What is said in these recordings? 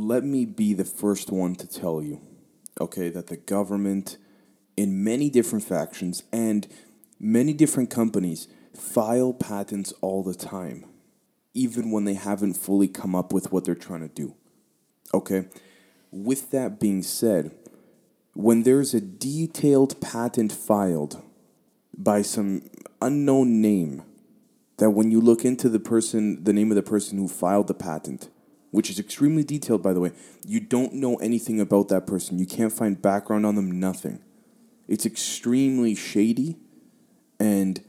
let me be the first one to tell you, okay, that the government, in many different factions and many different companies, file patents all the time, even when they haven't fully come up with what they're trying to do. Okay? With that being said, when there's a detailed patent filed by some unknown name, that when you look into the person, the name of the person who filed the patent, which is extremely detailed, by the way, you don't know anything about that person. You can't find background on them, nothing. It's extremely shady and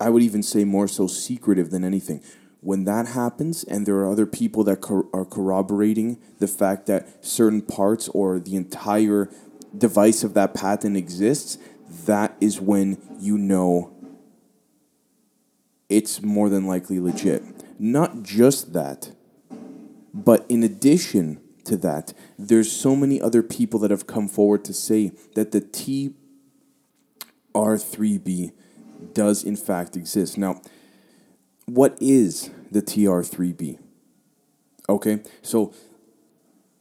I would even say more so secretive than anything. When that happens, and there are other people that cor- are corroborating the fact that certain parts or the entire device of that patent exists, that is when you know it's more than likely legit. Not just that, but in addition to that, there's so many other people that have come forward to say that the TR3B does in fact exist. Now, what is the TR3B? Okay, so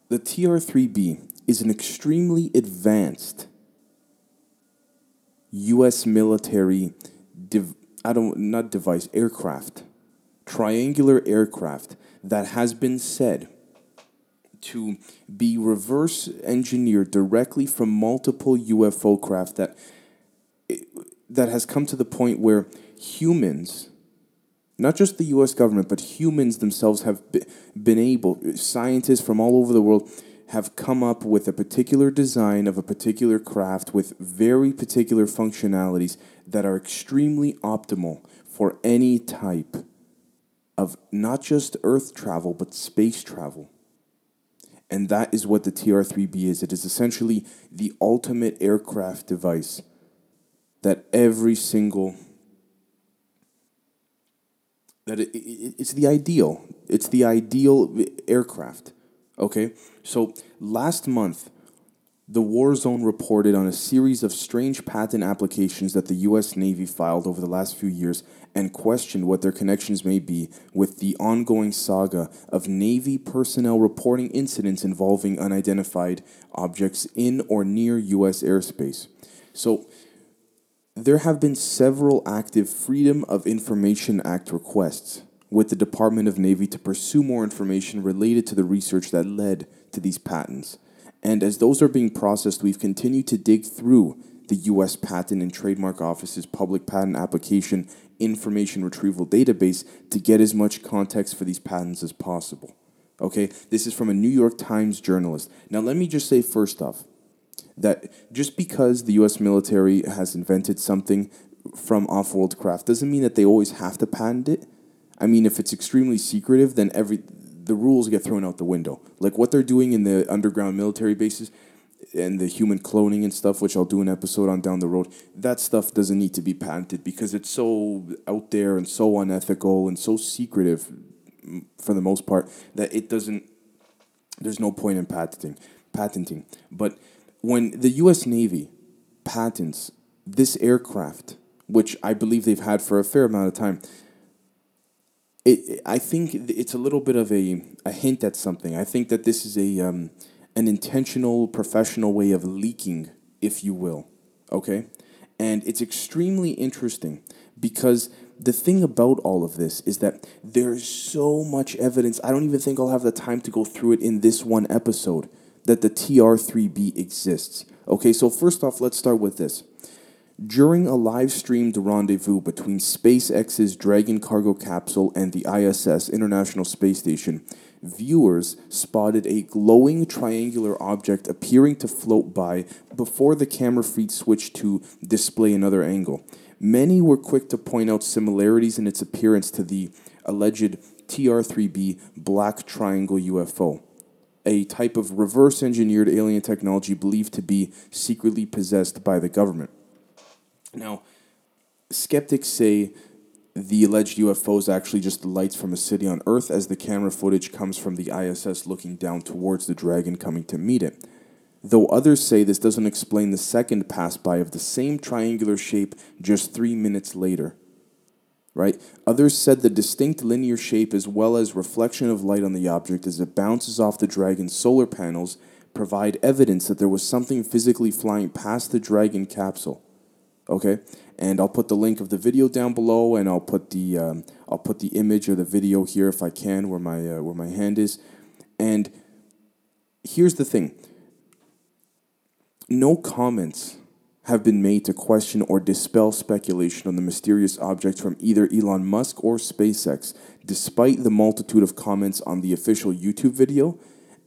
the TR3B is an extremely advanced U.S. military, div- I don't not device aircraft, triangular aircraft that has been said to be reverse engineered directly from multiple UFO craft that that has come to the point where humans, not just the US government, but humans themselves have been able, scientists from all over the world have come up with a particular design of a particular craft with very particular functionalities that are extremely optimal for any type of not just earth travel, but space travel. And that is what the TR3B is. It is essentially the ultimate aircraft device that every single that it, it, it's the ideal it's the ideal aircraft okay so last month the war zone reported on a series of strange patent applications that the US Navy filed over the last few years and questioned what their connections may be with the ongoing saga of Navy personnel reporting incidents involving unidentified objects in or near US airspace. So, there have been several active Freedom of Information Act requests with the Department of Navy to pursue more information related to the research that led to these patents. And as those are being processed, we've continued to dig through the U.S. Patent and Trademark Office's public patent application information retrieval database to get as much context for these patents as possible. Okay, this is from a New York Times journalist. Now, let me just say first off, that just because the U.S. military has invented something from off-world craft doesn't mean that they always have to patent it. I mean, if it's extremely secretive, then every the rules get thrown out the window. Like what they're doing in the underground military bases and the human cloning and stuff, which I'll do an episode on down the road. That stuff doesn't need to be patented because it's so out there and so unethical and so secretive, for the most part, that it doesn't. There's no point in patenting. Patenting, but when the U.S. Navy patents this aircraft, which I believe they've had for a fair amount of time, it, I think it's a little bit of a, a hint at something. I think that this is a um, an intentional, professional way of leaking, if you will. Okay, and it's extremely interesting because the thing about all of this is that there's so much evidence. I don't even think I'll have the time to go through it in this one episode that the TR3B exists. Okay, so first off, let's start with this. During a live streamed rendezvous between SpaceX's Dragon cargo capsule and the ISS International Space Station, viewers spotted a glowing triangular object appearing to float by before the camera feed switched to display another angle. Many were quick to point out similarities in its appearance to the alleged TR3B black triangle UFO a type of reverse engineered alien technology believed to be secretly possessed by the government. Now, skeptics say the alleged UFO is actually just the lights from a city on Earth as the camera footage comes from the ISS looking down towards the Dragon coming to meet it. Though others say this doesn't explain the second pass by of the same triangular shape just three minutes later. right? Others said the distinct linear shape as well as reflection of light on the object as it bounces off the Dragon's solar panels provide evidence that there was something physically flying past the Dragon capsule. Okay, and I'll put the link of the video down below, and I'll put the um, I'll put the image or the video here if I can, where my uh, where my hand is. And here's the thing: no comments have been made to question or dispel speculation on the mysterious object from either Elon Musk or SpaceX, despite the multitude of comments on the official YouTube video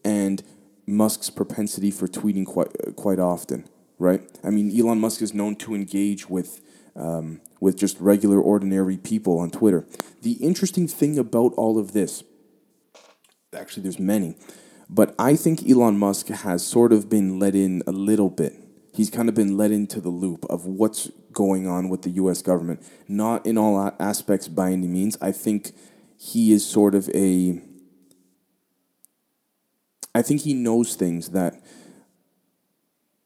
and Musk's propensity for tweeting quite quite often. Right? I mean, Elon Musk is known to engage with um, with just regular, ordinary people on Twitter. The interesting thing about all of this, actually, there's many, but I think Elon Musk has sort of been let in a little bit he's kind of been let into the loop of what's going on with the U.S. government. Not in all aspects by any means. I think he is sort of a. I think he knows things that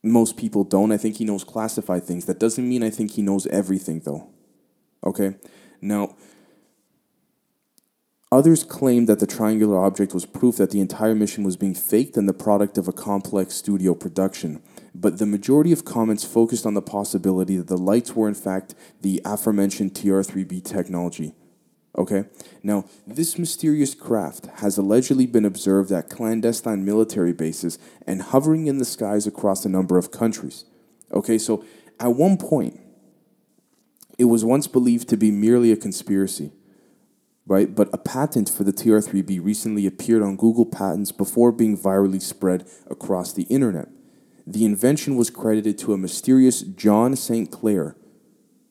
most people don't. I think he knows classified things. That doesn't mean I think he knows everything, though. Okay? Now, Others claimed that the triangular object was proof that the entire mission was being faked and the product of a complex studio production. But the majority of comments focused on the possibility that the lights were, in fact, the aforementioned TR3B technology. Okay? Now, this mysterious craft has allegedly been observed at clandestine military bases and hovering in the skies across a number of countries. Okay, so at one point, it was once believed to be merely a conspiracy right? But a patent for the TR3B recently appeared on Google Patents before being virally spread across the internet. The invention was credited to a mysterious John St. Clair,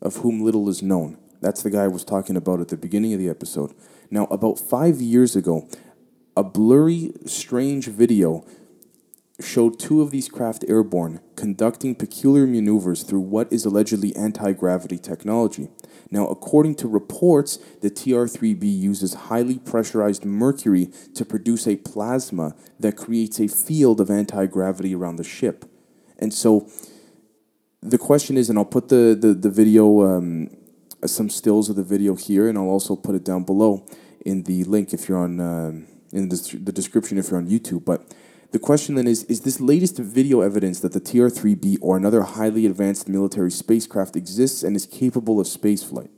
of whom little is known. That's the guy I was talking about at the beginning of the episode. Now, about five years ago, a blurry, strange video showed two of these craft airborne conducting peculiar maneuvers through what is allegedly anti gravity technology. Now, according to reports, the TR 3B uses highly pressurized mercury to produce a plasma that creates a field of anti gravity around the ship. And so the question is, and I'll put the, the, the video, um, some stills of the video here, and I'll also put it down below in the link if you're on, um, in the, the description if you're on YouTube. But the question then is Is this latest video evidence that the TR 3B or another highly advanced military spacecraft exists and is capable of spaceflight?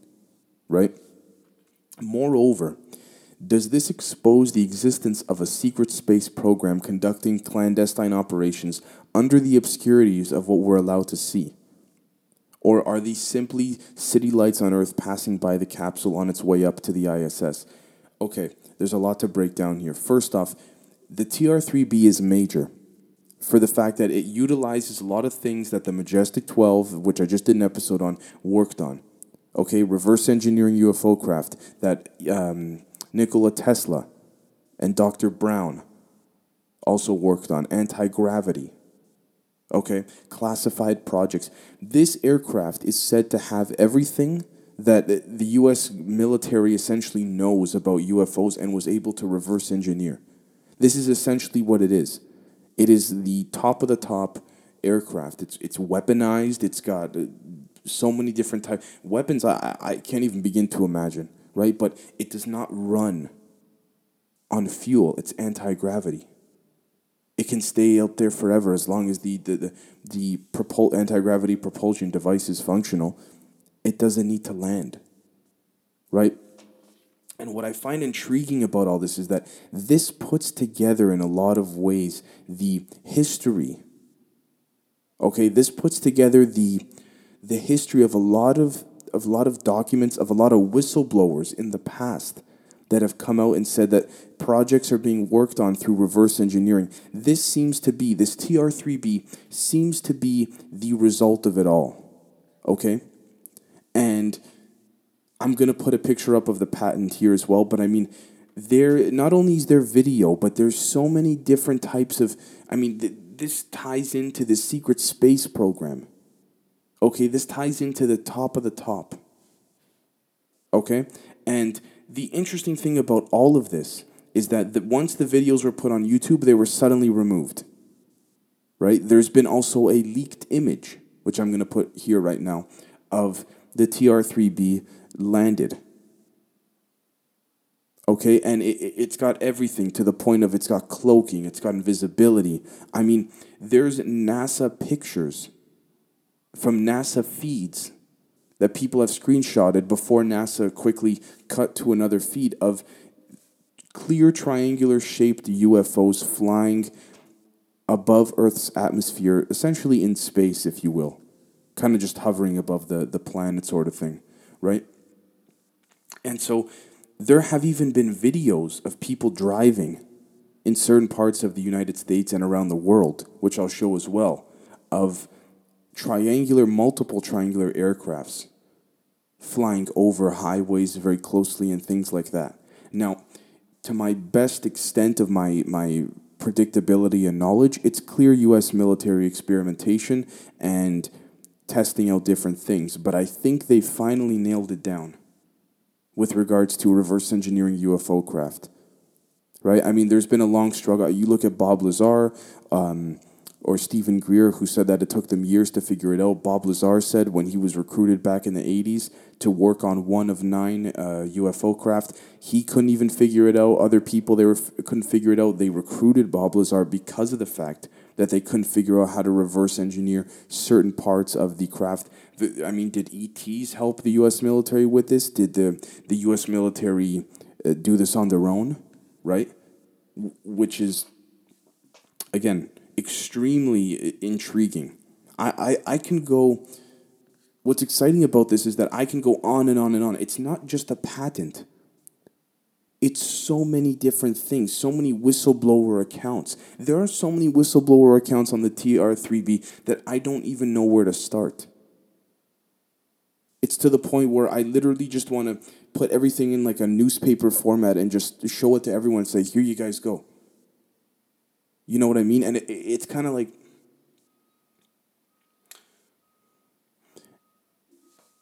Right? Moreover, does this expose the existence of a secret space program conducting clandestine operations under the obscurities of what we're allowed to see? Or are these simply city lights on Earth passing by the capsule on its way up to the ISS? Okay, there's a lot to break down here. First off, the TR3B is major for the fact that it utilizes a lot of things that the Majestic 12, which I just did an episode on, worked on. Okay, reverse engineering UFO craft that um, Nikola Tesla and Dr. Brown also worked on, anti gravity. Okay, classified projects. This aircraft is said to have everything that the US military essentially knows about UFOs and was able to reverse engineer. This is essentially what it is. It is the top of the top aircraft. It's it's weaponized. It's got uh, so many different types weapons. I I can't even begin to imagine. Right, but it does not run on fuel. It's anti gravity. It can stay up there forever as long as the the the, the propul- anti gravity propulsion device is functional. It doesn't need to land. Right and what I find intriguing about all this is that this puts together, in a lot of ways, the history. Okay, this puts together the the history of a lot of of a lot of documents of a lot of whistleblowers in the past that have come out and said that projects are being worked on through reverse engineering. This seems to be this TR3B seems to be the result of it all. Okay? And I'm gonna put a picture up of the patent here as well. But I mean, there not only is there video, but there's so many different types of. I mean, th- this ties into the secret space program. Okay, this ties into the top of the top. Okay, and the interesting thing about all of this is that the, once the videos were put on YouTube, they were suddenly removed. Right? There's been also a leaked image, which I'm going to put here right now, of the TR3B landed Okay, and it, it- it's got everything to the point of it's got cloaking, it's got invisibility. I mean, there's NASA pictures from NASA feeds that people have screenshotted before NASA quickly cut to another feed of clear triangular shaped UFOs flying above Earth's atmosphere, essentially in space, if you will, kind of just hovering above the, the planet, sort of thing, right? And so there have even been videos of people driving in certain parts of the United States and around the world, which I'll show as well, of triangular, multiple triangular aircrafts flying over highways very closely and things like that. Now, to my best extent of my, my predictability and knowledge, it's clear US military experimentation and testing out different things, but I think they finally nailed it down with regards to reverse engineering UFO craft. Right? I mean, there's been a long struggle. You look at Bob Lazar um, or Steven Greer, who said that it took them years to figure it out. Bob Lazar said when he was recruited back in the 80s to work on one of nine uh, UFO craft, he couldn't even figure it out. Other people they were couldn't figure it out. They recruited Bob Lazar because of the fact that they couldn't figure out how to reverse engineer certain parts of the craft. I mean, did ETs help the U.S. military with this? Did the the U.S. military uh, do this on their own? Right, W- which is again extremely uh, intriguing. I, I I can go. What's exciting about this is that I can go on and on and on. It's not just a patent it's so many different things, so many whistleblower accounts. There are so many whistleblower accounts on the TR3B that I don't even know where to start. It's to the point where I literally just want to put everything in like a newspaper format and just show it to everyone and say, here you guys go. You know what I mean? And it, it's kind of like,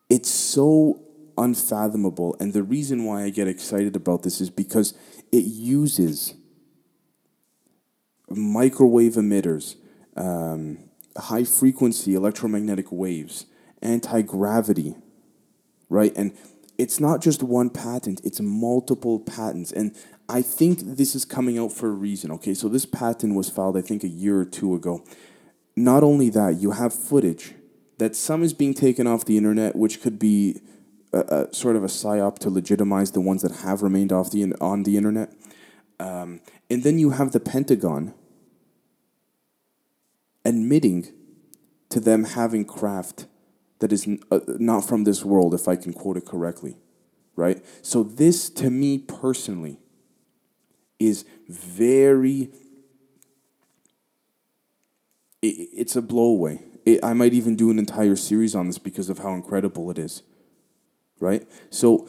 it's so unfathomable. And the reason why I get excited about this is because it uses microwave emitters, um, high frequency electromagnetic waves, anti gravity, right? And it's not just one patent, it's multiple patents. And I think this is coming out for a reason. Okay, so this patent was filed, I think, a year or two ago. Not only that, you have footage that some is being taken off the internet, which could be a, a sort of a psyop to legitimize the ones that have remained off the on the internet. Um, and then you have the Pentagon admitting to them having craft that is n- uh, not from this world, if I can quote it correctly, right? So this, to me personally, is very. i- i- It's a blowaway. It, I might even do an entire series on this because of how incredible it is, right? So,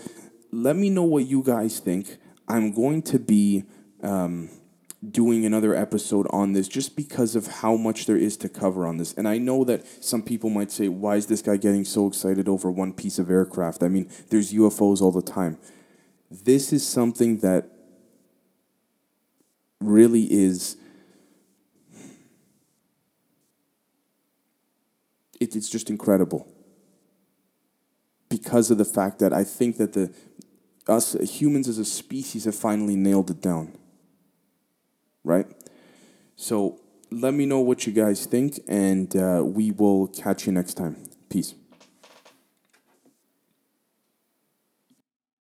let me know what you guys think. I'm going to be um, doing another episode on this just because of how much there is to cover on this. And I know that some people might say, why is this guy getting so excited over one piece of aircraft? I mean, there's UFOs all the time. This is something that really is. It, it's just incredible because of the fact that I think that the us humans as a species have finally nailed it down. Right? So let me know what you guys think, and uh, we will catch you next time. Peace.